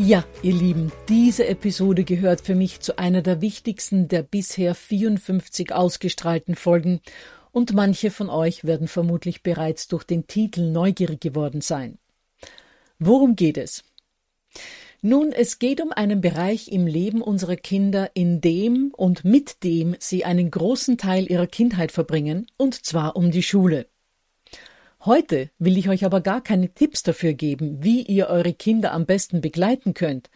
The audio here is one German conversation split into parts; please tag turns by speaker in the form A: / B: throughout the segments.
A: Ja, ihr Lieben, diese Episode gehört für mich zu einer der wichtigsten der bisher 54 ausgestrahlten Folgen und manche von euch werden vermutlich bereits durch den Titel neugierig geworden sein. Worum geht es? Nun, es geht um einen Bereich im Leben unserer Kinder, in dem und mit dem sie einen großen Teil ihrer Kindheit verbringen, und zwar um die Schule. Heute will ich euch aber gar keine Tipps dafür geben, wie ihr eure Kinder am besten begleiten könnt,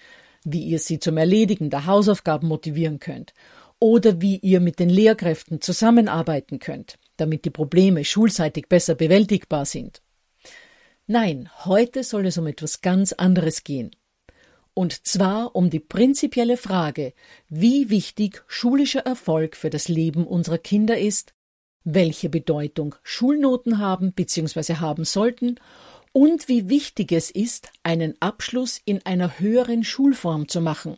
A: wie ihr sie zum Erledigen der Hausaufgaben motivieren könnt oder wie ihr mit den Lehrkräften zusammenarbeiten könnt, damit die Probleme schulseitig besser bewältigbar sind. Nein, heute soll es um etwas ganz anderes gehen. Und zwar um die prinzipielle Frage, wie wichtig schulischer Erfolg für das Leben unserer Kinder ist welche Bedeutung Schulnoten haben bzw. haben sollten und wie wichtig es ist, einen Abschluss in einer höheren Schulform zu machen.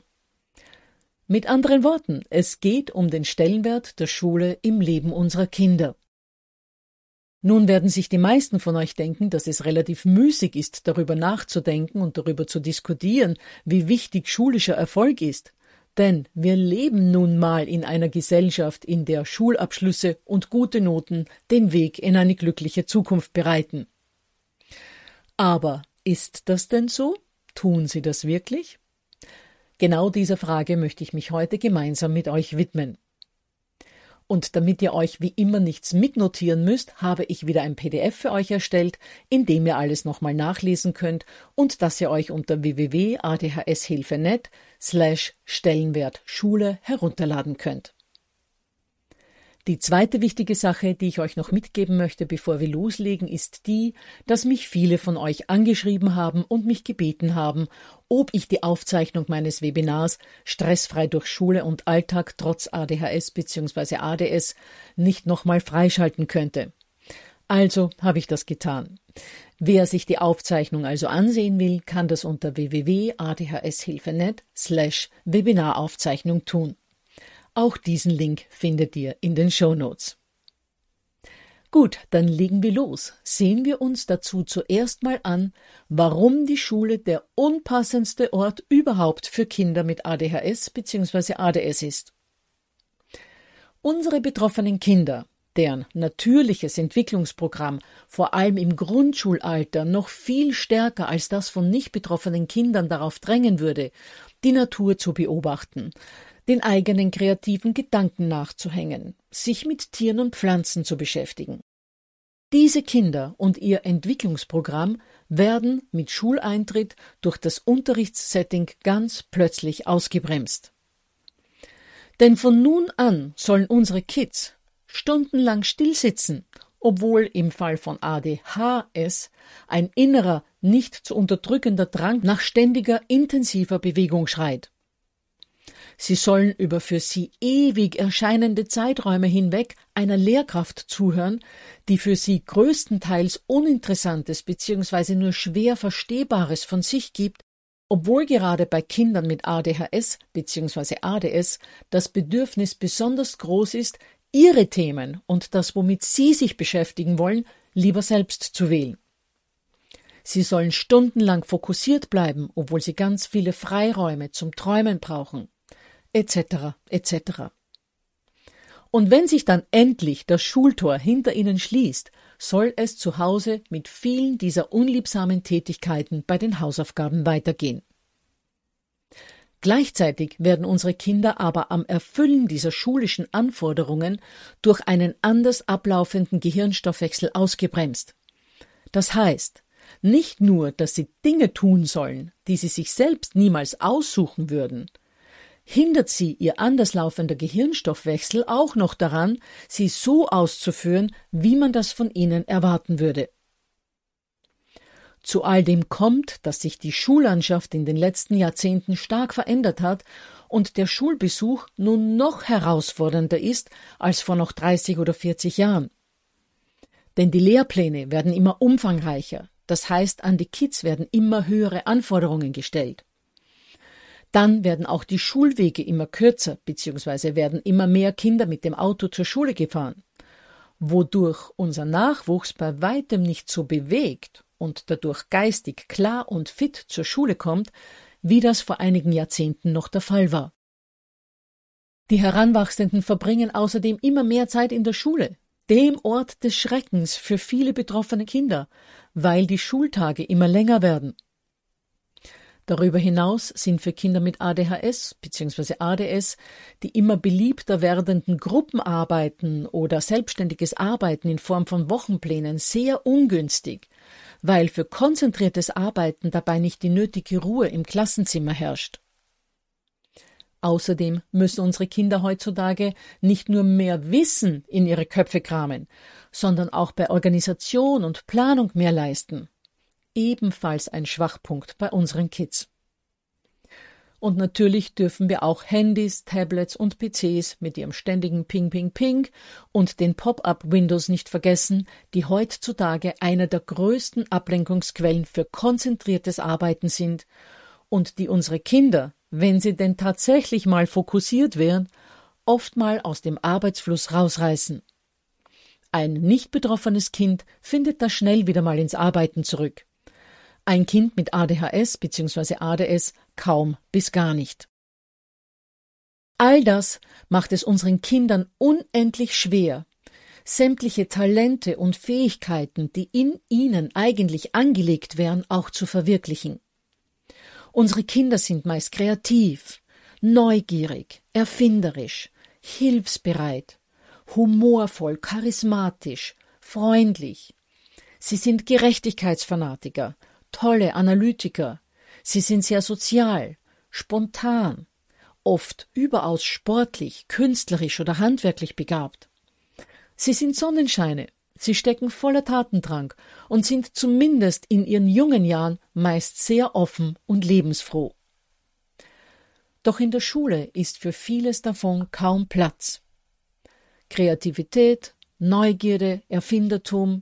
A: Mit anderen Worten, es geht um den Stellenwert der Schule im Leben unserer Kinder. Nun werden sich die meisten von euch denken, dass es relativ müßig ist, darüber nachzudenken und darüber zu diskutieren, wie wichtig schulischer Erfolg ist. Denn wir leben nun mal in einer Gesellschaft, in der Schulabschlüsse und gute Noten den Weg in eine glückliche Zukunft bereiten. Aber ist das denn so? Tun Sie das wirklich? Genau dieser Frage möchte ich mich heute gemeinsam mit euch widmen. Und damit ihr euch wie immer nichts mitnotieren müsst, habe ich wieder ein PDF für euch erstellt, in dem ihr alles nochmal nachlesen könnt und das ihr euch unter www.adhshilfe.net slash Stellenwert Schule herunterladen könnt. Die zweite wichtige Sache, die ich euch noch mitgeben möchte, bevor wir loslegen, ist die, dass mich viele von euch angeschrieben haben und mich gebeten haben, ob ich die Aufzeichnung meines Webinars Stressfrei durch Schule und Alltag trotz ADHS bzw. ADS nicht nochmal freischalten könnte. Also habe ich das getan. Wer sich die Aufzeichnung also ansehen will, kann das unter www.adhshilfe.net slash Webinaraufzeichnung tun. Auch diesen Link findet ihr in den Show Notes. Gut, dann legen wir los. Sehen wir uns dazu zuerst mal an, warum die Schule der unpassendste Ort überhaupt für Kinder mit ADHS bzw. ADS ist. Unsere betroffenen Kinder, deren natürliches Entwicklungsprogramm vor allem im Grundschulalter noch viel stärker als das von nicht betroffenen Kindern darauf drängen würde, die Natur zu beobachten, den eigenen kreativen Gedanken nachzuhängen, sich mit Tieren und Pflanzen zu beschäftigen. Diese Kinder und ihr Entwicklungsprogramm werden mit Schuleintritt durch das Unterrichtssetting ganz plötzlich ausgebremst. Denn von nun an sollen unsere Kids stundenlang stillsitzen, obwohl im Fall von ADHS ein innerer, nicht zu unterdrückender Drang nach ständiger, intensiver Bewegung schreit. Sie sollen über für sie ewig erscheinende Zeiträume hinweg einer Lehrkraft zuhören, die für sie größtenteils Uninteressantes bzw. nur schwer Verstehbares von sich gibt, obwohl gerade bei Kindern mit ADHS bzw. ADS das Bedürfnis besonders groß ist, ihre Themen und das, womit sie sich beschäftigen wollen, lieber selbst zu wählen. Sie sollen stundenlang fokussiert bleiben, obwohl sie ganz viele Freiräume zum Träumen brauchen etc. etc. Und wenn sich dann endlich das Schultor hinter ihnen schließt, soll es zu Hause mit vielen dieser unliebsamen Tätigkeiten bei den Hausaufgaben weitergehen. Gleichzeitig werden unsere Kinder aber am Erfüllen dieser schulischen Anforderungen durch einen anders ablaufenden Gehirnstoffwechsel ausgebremst. Das heißt, nicht nur, dass sie Dinge tun sollen, die sie sich selbst niemals aussuchen würden, hindert sie ihr anderslaufender Gehirnstoffwechsel auch noch daran, sie so auszuführen, wie man das von ihnen erwarten würde. Zu all dem kommt, dass sich die Schullandschaft in den letzten Jahrzehnten stark verändert hat und der Schulbesuch nun noch herausfordernder ist als vor noch 30 oder 40 Jahren. Denn die Lehrpläne werden immer umfangreicher, das heißt, an die Kids werden immer höhere Anforderungen gestellt. Dann werden auch die Schulwege immer kürzer, beziehungsweise werden immer mehr Kinder mit dem Auto zur Schule gefahren, wodurch unser Nachwuchs bei weitem nicht so bewegt und dadurch geistig klar und fit zur Schule kommt, wie das vor einigen Jahrzehnten noch der Fall war. Die Heranwachsenden verbringen außerdem immer mehr Zeit in der Schule, dem Ort des Schreckens für viele betroffene Kinder, weil die Schultage immer länger werden. Darüber hinaus sind für Kinder mit ADHS bzw. ADS die immer beliebter werdenden Gruppenarbeiten oder selbstständiges Arbeiten in Form von Wochenplänen sehr ungünstig, weil für konzentriertes Arbeiten dabei nicht die nötige Ruhe im Klassenzimmer herrscht. Außerdem müssen unsere Kinder heutzutage nicht nur mehr Wissen in ihre Köpfe kramen, sondern auch bei Organisation und Planung mehr leisten ebenfalls ein Schwachpunkt bei unseren Kids. Und natürlich dürfen wir auch Handys, Tablets und PCs mit ihrem ständigen Ping Ping Ping und den Pop-up-Windows nicht vergessen, die heutzutage einer der größten Ablenkungsquellen für konzentriertes Arbeiten sind und die unsere Kinder, wenn sie denn tatsächlich mal fokussiert wären, oft mal aus dem Arbeitsfluss rausreißen. Ein nicht betroffenes Kind findet da schnell wieder mal ins Arbeiten zurück ein Kind mit ADHS bzw. ADS kaum bis gar nicht. All das macht es unseren Kindern unendlich schwer, sämtliche Talente und Fähigkeiten, die in ihnen eigentlich angelegt wären, auch zu verwirklichen. Unsere Kinder sind meist kreativ, neugierig, erfinderisch, hilfsbereit, humorvoll, charismatisch, freundlich. Sie sind Gerechtigkeitsfanatiker, tolle Analytiker. Sie sind sehr sozial, spontan, oft überaus sportlich, künstlerisch oder handwerklich begabt. Sie sind Sonnenscheine, sie stecken voller Tatendrang und sind zumindest in ihren jungen Jahren meist sehr offen und lebensfroh. Doch in der Schule ist für vieles davon kaum Platz. Kreativität, Neugierde, Erfindertum,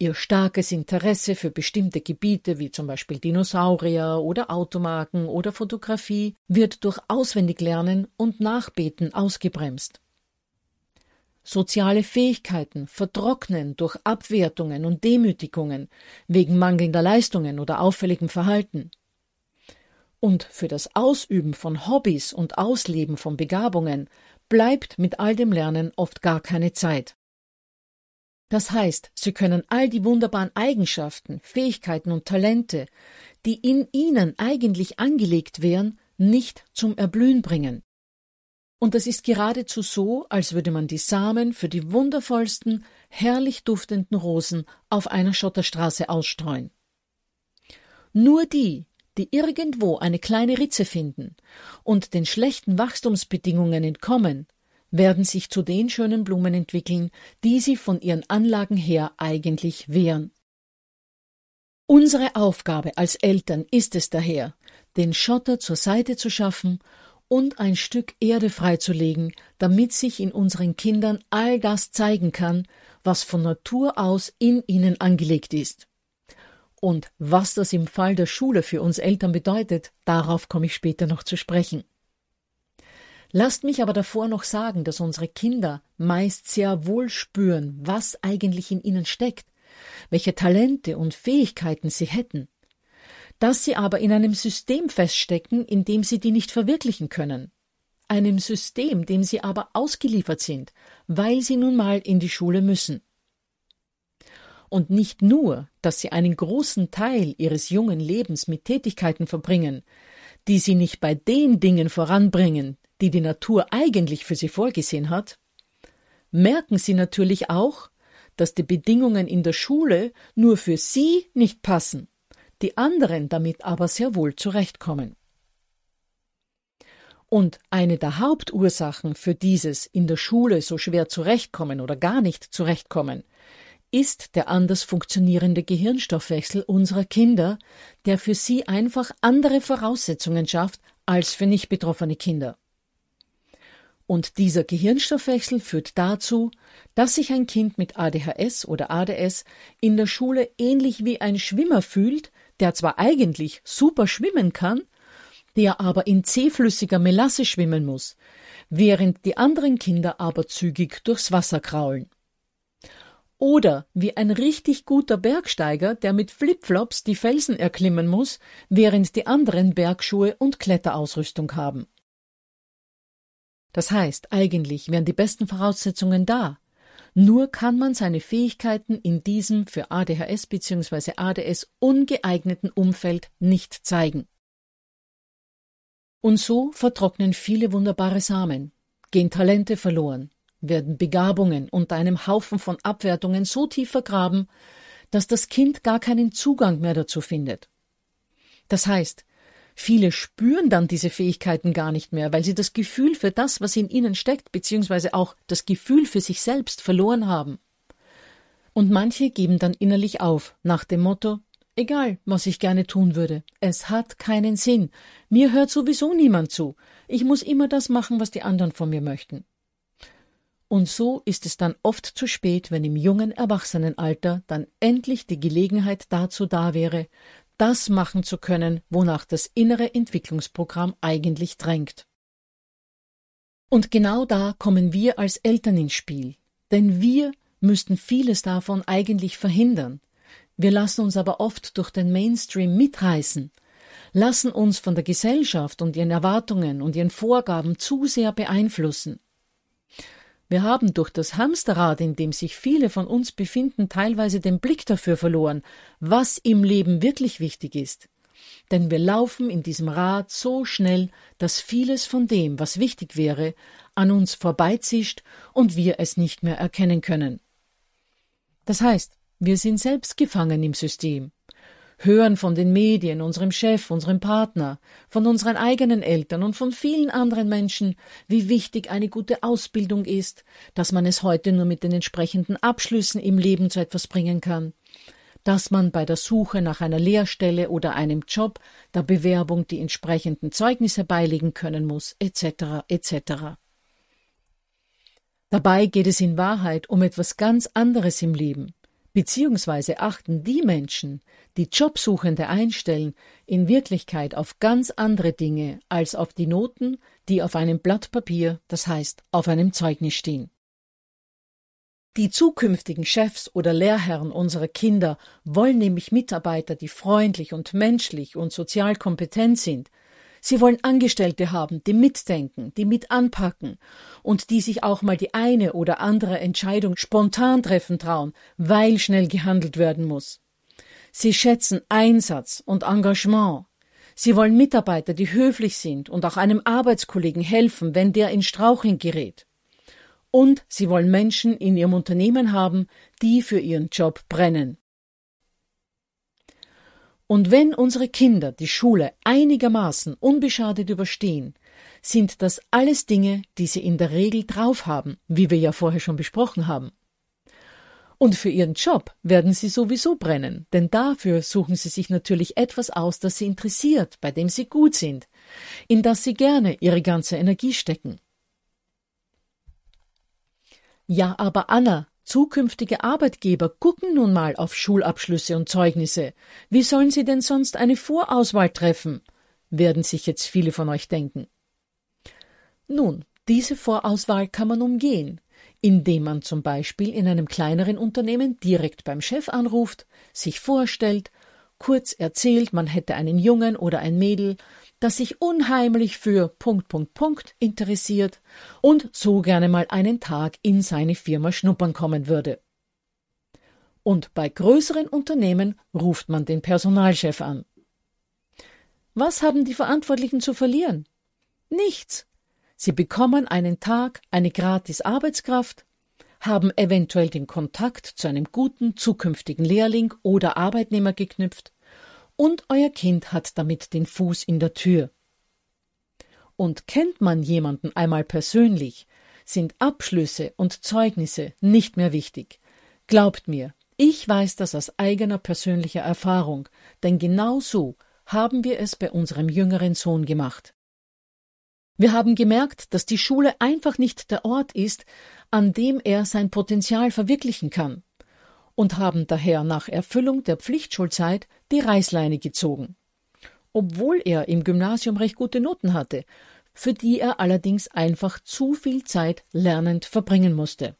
A: Ihr starkes Interesse für bestimmte Gebiete wie zum Beispiel Dinosaurier oder Automarken oder Fotografie wird durch Auswendiglernen und Nachbeten ausgebremst. Soziale Fähigkeiten vertrocknen durch Abwertungen und Demütigungen wegen mangelnder Leistungen oder auffälligem Verhalten. Und für das Ausüben von Hobbys und Ausleben von Begabungen bleibt mit all dem Lernen oft gar keine Zeit. Das heißt, sie können all die wunderbaren Eigenschaften, Fähigkeiten und Talente, die in ihnen eigentlich angelegt wären, nicht zum Erblühen bringen. Und das ist geradezu so, als würde man die Samen für die wundervollsten, herrlich duftenden Rosen auf einer Schotterstraße ausstreuen. Nur die, die irgendwo eine kleine Ritze finden und den schlechten Wachstumsbedingungen entkommen, werden sich zu den schönen Blumen entwickeln, die sie von ihren Anlagen her eigentlich wären. Unsere Aufgabe als Eltern ist es daher, den Schotter zur Seite zu schaffen und ein Stück Erde freizulegen, damit sich in unseren Kindern all das zeigen kann, was von Natur aus in ihnen angelegt ist. Und was das im Fall der Schule für uns Eltern bedeutet, darauf komme ich später noch zu sprechen. Lasst mich aber davor noch sagen, dass unsere Kinder meist sehr wohl spüren, was eigentlich in ihnen steckt, welche Talente und Fähigkeiten sie hätten dass sie aber in einem System feststecken, in dem sie die nicht verwirklichen können. Einem System, dem sie aber ausgeliefert sind, weil sie nun mal in die Schule müssen. Und nicht nur, dass sie einen großen Teil ihres jungen Lebens mit Tätigkeiten verbringen, die sie nicht bei den Dingen voranbringen, die die Natur eigentlich für sie vorgesehen hat, merken sie natürlich auch, dass die Bedingungen in der Schule nur für sie nicht passen die anderen damit aber sehr wohl zurechtkommen. Und eine der Hauptursachen für dieses in der Schule so schwer zurechtkommen oder gar nicht zurechtkommen ist der anders funktionierende Gehirnstoffwechsel unserer Kinder, der für sie einfach andere Voraussetzungen schafft als für nicht betroffene Kinder. Und dieser Gehirnstoffwechsel führt dazu, dass sich ein Kind mit ADHS oder ADS in der Schule ähnlich wie ein Schwimmer fühlt, der zwar eigentlich super schwimmen kann, der aber in zähflüssiger Melasse schwimmen muss, während die anderen Kinder aber zügig durchs Wasser kraulen. Oder wie ein richtig guter Bergsteiger, der mit Flipflops die Felsen erklimmen muss, während die anderen Bergschuhe und Kletterausrüstung haben. Das heißt, eigentlich wären die besten Voraussetzungen da, nur kann man seine Fähigkeiten in diesem für ADHS bzw. ADS ungeeigneten Umfeld nicht zeigen. Und so vertrocknen viele wunderbare Samen, gehen Talente verloren, werden Begabungen unter einem Haufen von Abwertungen so tief vergraben, dass das Kind gar keinen Zugang mehr dazu findet. Das heißt, Viele spüren dann diese Fähigkeiten gar nicht mehr, weil sie das Gefühl für das, was in ihnen steckt, beziehungsweise auch das Gefühl für sich selbst verloren haben. Und manche geben dann innerlich auf, nach dem Motto Egal, was ich gerne tun würde, es hat keinen Sinn, mir hört sowieso niemand zu, ich muss immer das machen, was die anderen von mir möchten. Und so ist es dann oft zu spät, wenn im jungen Erwachsenenalter dann endlich die Gelegenheit dazu da wäre, das machen zu können, wonach das innere Entwicklungsprogramm eigentlich drängt. Und genau da kommen wir als Eltern ins Spiel, denn wir müssten vieles davon eigentlich verhindern. Wir lassen uns aber oft durch den Mainstream mitreißen, lassen uns von der Gesellschaft und ihren Erwartungen und ihren Vorgaben zu sehr beeinflussen. Wir haben durch das Hamsterrad, in dem sich viele von uns befinden, teilweise den Blick dafür verloren, was im Leben wirklich wichtig ist. Denn wir laufen in diesem Rad so schnell, dass vieles von dem, was wichtig wäre, an uns vorbeizischt und wir es nicht mehr erkennen können. Das heißt, wir sind selbst gefangen im System hören von den Medien, unserem Chef, unserem Partner, von unseren eigenen Eltern und von vielen anderen Menschen, wie wichtig eine gute Ausbildung ist, dass man es heute nur mit den entsprechenden Abschlüssen im Leben zu etwas bringen kann, dass man bei der Suche nach einer Lehrstelle oder einem Job der Bewerbung die entsprechenden Zeugnisse beilegen können muss, etc. etc. Dabei geht es in Wahrheit um etwas ganz anderes im Leben, beziehungsweise achten die Menschen, die Jobsuchende einstellen, in Wirklichkeit auf ganz andere Dinge als auf die Noten, die auf einem Blatt Papier, das heißt auf einem Zeugnis stehen. Die zukünftigen Chefs oder Lehrherren unserer Kinder wollen nämlich Mitarbeiter, die freundlich und menschlich und sozial kompetent sind, Sie wollen Angestellte haben, die mitdenken, die mit anpacken und die sich auch mal die eine oder andere Entscheidung spontan treffen trauen, weil schnell gehandelt werden muss. Sie schätzen Einsatz und Engagement. Sie wollen Mitarbeiter, die höflich sind und auch einem Arbeitskollegen helfen, wenn der in Straucheln gerät. Und sie wollen Menschen in ihrem Unternehmen haben, die für ihren Job brennen. Und wenn unsere Kinder die Schule einigermaßen unbeschadet überstehen, sind das alles Dinge, die sie in der Regel drauf haben, wie wir ja vorher schon besprochen haben. Und für ihren Job werden sie sowieso brennen, denn dafür suchen sie sich natürlich etwas aus, das sie interessiert, bei dem sie gut sind, in das sie gerne ihre ganze Energie stecken. Ja, aber Anna, zukünftige Arbeitgeber gucken nun mal auf Schulabschlüsse und Zeugnisse. Wie sollen sie denn sonst eine Vorauswahl treffen? werden sich jetzt viele von euch denken. Nun, diese Vorauswahl kann man umgehen, indem man zum Beispiel in einem kleineren Unternehmen direkt beim Chef anruft, sich vorstellt, kurz erzählt, man hätte einen Jungen oder ein Mädel, das sich unheimlich für Punkt, Punkt, Punkt interessiert und so gerne mal einen Tag in seine Firma schnuppern kommen würde. Und bei größeren Unternehmen ruft man den Personalchef an. Was haben die Verantwortlichen zu verlieren? Nichts. Sie bekommen einen Tag eine gratis Arbeitskraft, haben eventuell den Kontakt zu einem guten zukünftigen Lehrling oder Arbeitnehmer geknüpft und euer Kind hat damit den Fuß in der Tür. Und kennt man jemanden einmal persönlich, sind Abschlüsse und Zeugnisse nicht mehr wichtig. Glaubt mir, ich weiß das aus eigener persönlicher Erfahrung, denn genau so haben wir es bei unserem jüngeren Sohn gemacht. Wir haben gemerkt, dass die Schule einfach nicht der Ort ist, an dem er sein Potenzial verwirklichen kann, und haben daher nach Erfüllung der Pflichtschulzeit die Reißleine gezogen. Obwohl er im Gymnasium recht gute Noten hatte, für die er allerdings einfach zu viel Zeit lernend verbringen musste.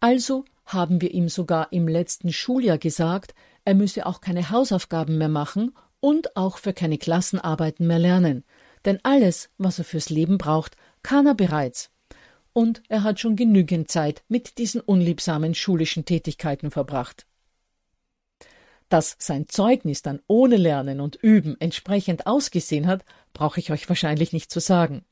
A: Also haben wir ihm sogar im letzten Schuljahr gesagt, er müsse auch keine Hausaufgaben mehr machen und auch für keine Klassenarbeiten mehr lernen, denn alles, was er fürs Leben braucht, kann er bereits. Und er hat schon genügend Zeit mit diesen unliebsamen schulischen Tätigkeiten verbracht. Dass sein Zeugnis dann ohne Lernen und Üben entsprechend ausgesehen hat, brauche ich euch wahrscheinlich nicht zu sagen.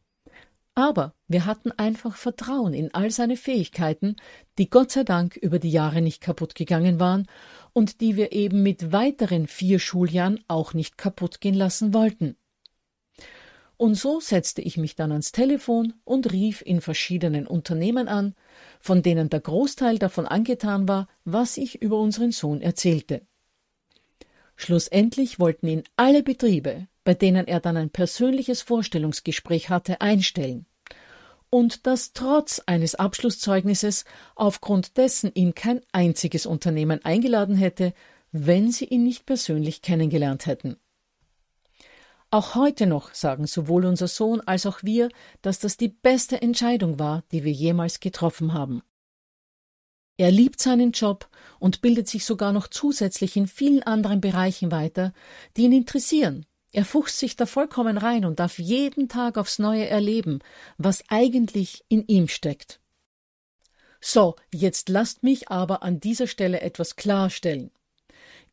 A: Aber wir hatten einfach Vertrauen in all seine Fähigkeiten, die Gott sei Dank über die Jahre nicht kaputt gegangen waren und die wir eben mit weiteren vier Schuljahren auch nicht kaputt gehen lassen wollten. Und so setzte ich mich dann ans Telefon und rief in verschiedenen Unternehmen an, von denen der Großteil davon angetan war, was ich über unseren Sohn erzählte. Schlussendlich wollten ihn alle Betriebe, bei denen er dann ein persönliches Vorstellungsgespräch hatte, einstellen. Und das trotz eines Abschlusszeugnisses, aufgrund dessen ihn kein einziges Unternehmen eingeladen hätte, wenn sie ihn nicht persönlich kennengelernt hätten. Auch heute noch sagen sowohl unser Sohn als auch wir, dass das die beste Entscheidung war, die wir jemals getroffen haben. Er liebt seinen Job und bildet sich sogar noch zusätzlich in vielen anderen Bereichen weiter, die ihn interessieren. Er fuchst sich da vollkommen rein und darf jeden Tag aufs Neue erleben, was eigentlich in ihm steckt. So, jetzt lasst mich aber an dieser Stelle etwas klarstellen.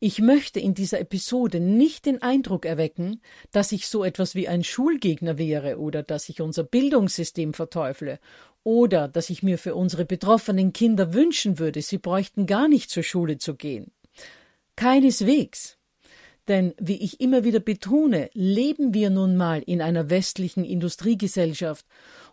A: Ich möchte in dieser Episode nicht den Eindruck erwecken, dass ich so etwas wie ein Schulgegner wäre oder dass ich unser Bildungssystem verteufle oder dass ich mir für unsere betroffenen Kinder wünschen würde, sie bräuchten gar nicht zur Schule zu gehen. Keineswegs. Denn, wie ich immer wieder betone, leben wir nun mal in einer westlichen Industriegesellschaft,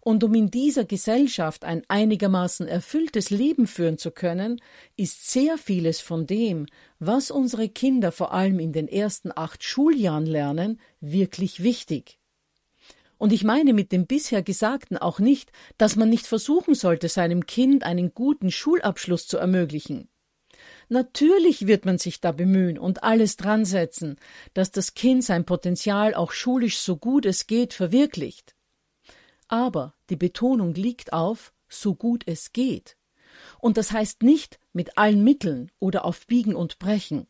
A: und um in dieser Gesellschaft ein einigermaßen erfülltes Leben führen zu können, ist sehr vieles von dem, was unsere Kinder vor allem in den ersten acht Schuljahren lernen, wirklich wichtig. Und ich meine mit dem bisher Gesagten auch nicht, dass man nicht versuchen sollte, seinem Kind einen guten Schulabschluss zu ermöglichen. Natürlich wird man sich da bemühen und alles dran setzen, dass das Kind sein Potenzial auch schulisch so gut es geht verwirklicht. Aber die Betonung liegt auf so gut es geht. Und das heißt nicht mit allen Mitteln oder auf Biegen und Brechen,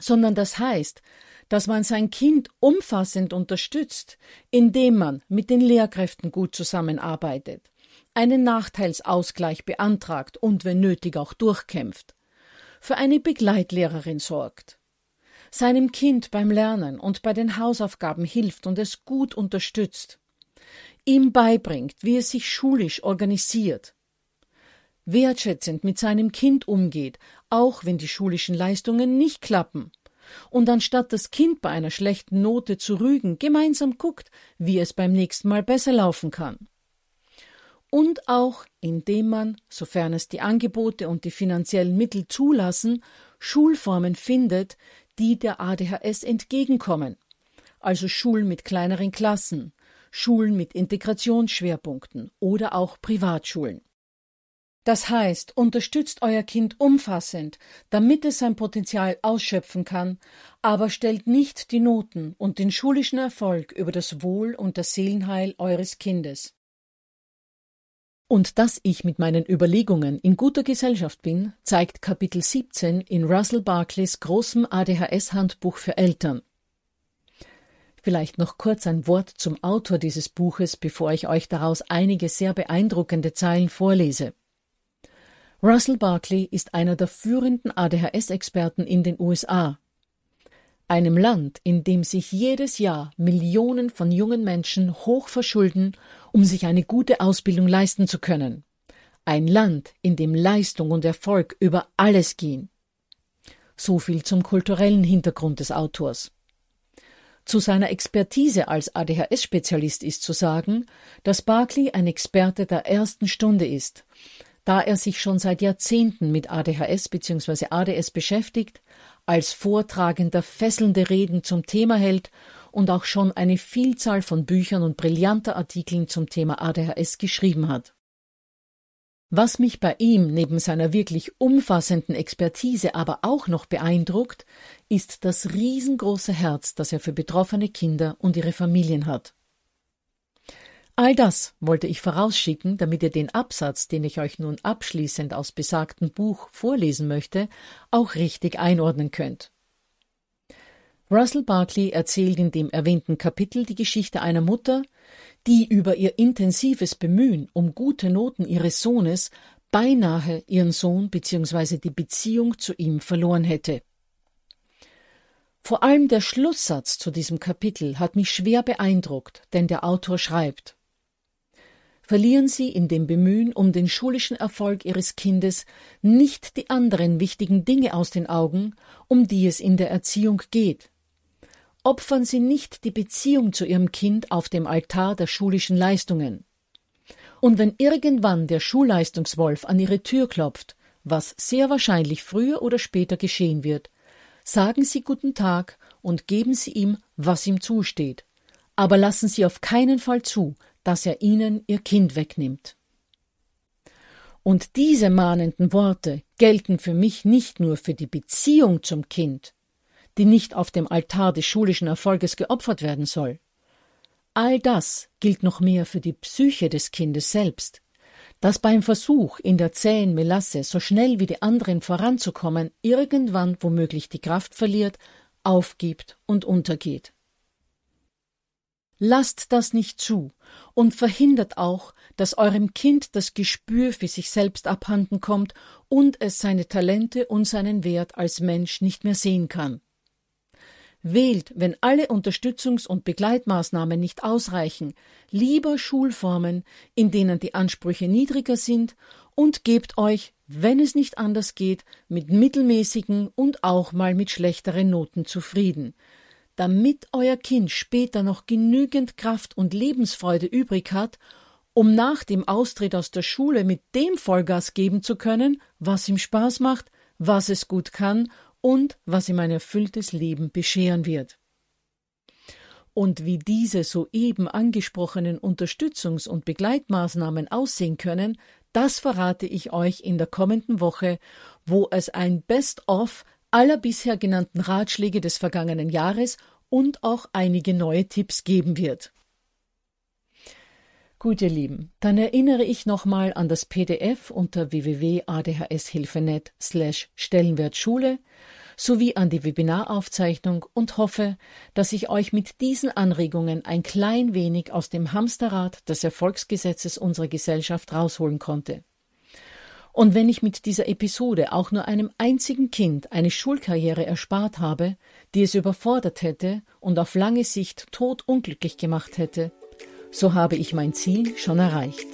A: sondern das heißt, dass man sein Kind umfassend unterstützt, indem man mit den Lehrkräften gut zusammenarbeitet, einen Nachteilsausgleich beantragt und wenn nötig auch durchkämpft, für eine Begleitlehrerin sorgt, seinem Kind beim Lernen und bei den Hausaufgaben hilft und es gut unterstützt, ihm beibringt, wie es sich schulisch organisiert, wertschätzend mit seinem Kind umgeht, auch wenn die schulischen Leistungen nicht klappen, und anstatt das Kind bei einer schlechten Note zu rügen, gemeinsam guckt, wie es beim nächsten Mal besser laufen kann. Und auch indem man, sofern es die Angebote und die finanziellen Mittel zulassen, Schulformen findet, die der ADHS entgegenkommen. Also Schulen mit kleineren Klassen, Schulen mit Integrationsschwerpunkten oder auch Privatschulen. Das heißt, unterstützt euer Kind umfassend, damit es sein Potenzial ausschöpfen kann, aber stellt nicht die Noten und den schulischen Erfolg über das Wohl und das Seelenheil eures Kindes. Und dass ich mit meinen Überlegungen in guter Gesellschaft bin, zeigt Kapitel 17 in Russell Barclays großem ADHS-Handbuch für Eltern. Vielleicht noch kurz ein Wort zum Autor dieses Buches, bevor ich euch daraus einige sehr beeindruckende Zeilen vorlese. Russell Barkley ist einer der führenden ADHS-Experten in den USA. Einem Land, in dem sich jedes Jahr Millionen von jungen Menschen hoch verschulden, um sich eine gute Ausbildung leisten zu können. Ein Land, in dem Leistung und Erfolg über alles gehen. So viel zum kulturellen Hintergrund des Autors. Zu seiner Expertise als ADHS-Spezialist ist zu sagen, dass Barkley ein Experte der ersten Stunde ist, da er sich schon seit Jahrzehnten mit ADHS bzw. ADS beschäftigt, als Vortragender fesselnde Reden zum Thema hält und auch schon eine Vielzahl von Büchern und brillanter Artikeln zum Thema ADHS geschrieben hat. Was mich bei ihm neben seiner wirklich umfassenden Expertise aber auch noch beeindruckt, ist das riesengroße Herz, das er für betroffene Kinder und ihre Familien hat. All das wollte ich vorausschicken, damit ihr den Absatz, den ich euch nun abschließend aus besagtem Buch vorlesen möchte, auch richtig einordnen könnt. Russell Barkley erzählt in dem erwähnten Kapitel die Geschichte einer Mutter, die über ihr intensives Bemühen um gute Noten ihres Sohnes beinahe ihren Sohn bzw. die Beziehung zu ihm verloren hätte. Vor allem der Schlusssatz zu diesem Kapitel hat mich schwer beeindruckt, denn der Autor schreibt verlieren Sie in dem Bemühen um den schulischen Erfolg Ihres Kindes nicht die anderen wichtigen Dinge aus den Augen, um die es in der Erziehung geht. Opfern Sie nicht die Beziehung zu Ihrem Kind auf dem Altar der schulischen Leistungen. Und wenn irgendwann der Schulleistungswolf an Ihre Tür klopft, was sehr wahrscheinlich früher oder später geschehen wird, sagen Sie guten Tag und geben Sie ihm, was ihm zusteht. Aber lassen Sie auf keinen Fall zu, dass er ihnen ihr Kind wegnimmt. Und diese mahnenden Worte gelten für mich nicht nur für die Beziehung zum Kind, die nicht auf dem Altar des schulischen Erfolges geopfert werden soll. All das gilt noch mehr für die Psyche des Kindes selbst, das beim Versuch, in der zähen Melasse so schnell wie die anderen voranzukommen, irgendwann womöglich die Kraft verliert, aufgibt und untergeht. Lasst das nicht zu und verhindert auch, dass eurem Kind das Gespür für sich selbst abhanden kommt und es seine Talente und seinen Wert als Mensch nicht mehr sehen kann. Wählt, wenn alle Unterstützungs- und Begleitmaßnahmen nicht ausreichen, lieber Schulformen, in denen die Ansprüche niedriger sind und gebt euch, wenn es nicht anders geht, mit mittelmäßigen und auch mal mit schlechteren Noten zufrieden, damit euer Kind später noch genügend Kraft und Lebensfreude übrig hat, um nach dem Austritt aus der Schule mit dem Vollgas geben zu können, was ihm Spaß macht, was es gut kann und was ihm ein erfülltes Leben bescheren wird. Und wie diese soeben angesprochenen Unterstützungs- und Begleitmaßnahmen aussehen können, das verrate ich euch in der kommenden Woche, wo es ein Best-of aller bisher genannten Ratschläge des vergangenen Jahres und auch einige neue Tipps geben wird. Gut, ihr Lieben, dann erinnere ich nochmal an das PDF unter www.adhshilfenet slash Stellenwertschule sowie an die Webinaraufzeichnung und hoffe, dass ich euch mit diesen Anregungen ein klein wenig aus dem Hamsterrad des Erfolgsgesetzes unserer Gesellschaft rausholen konnte. Und wenn ich mit dieser Episode auch nur einem einzigen Kind eine Schulkarriere erspart habe, die es überfordert hätte und auf lange Sicht todunglücklich gemacht hätte, so habe ich mein Ziel schon erreicht.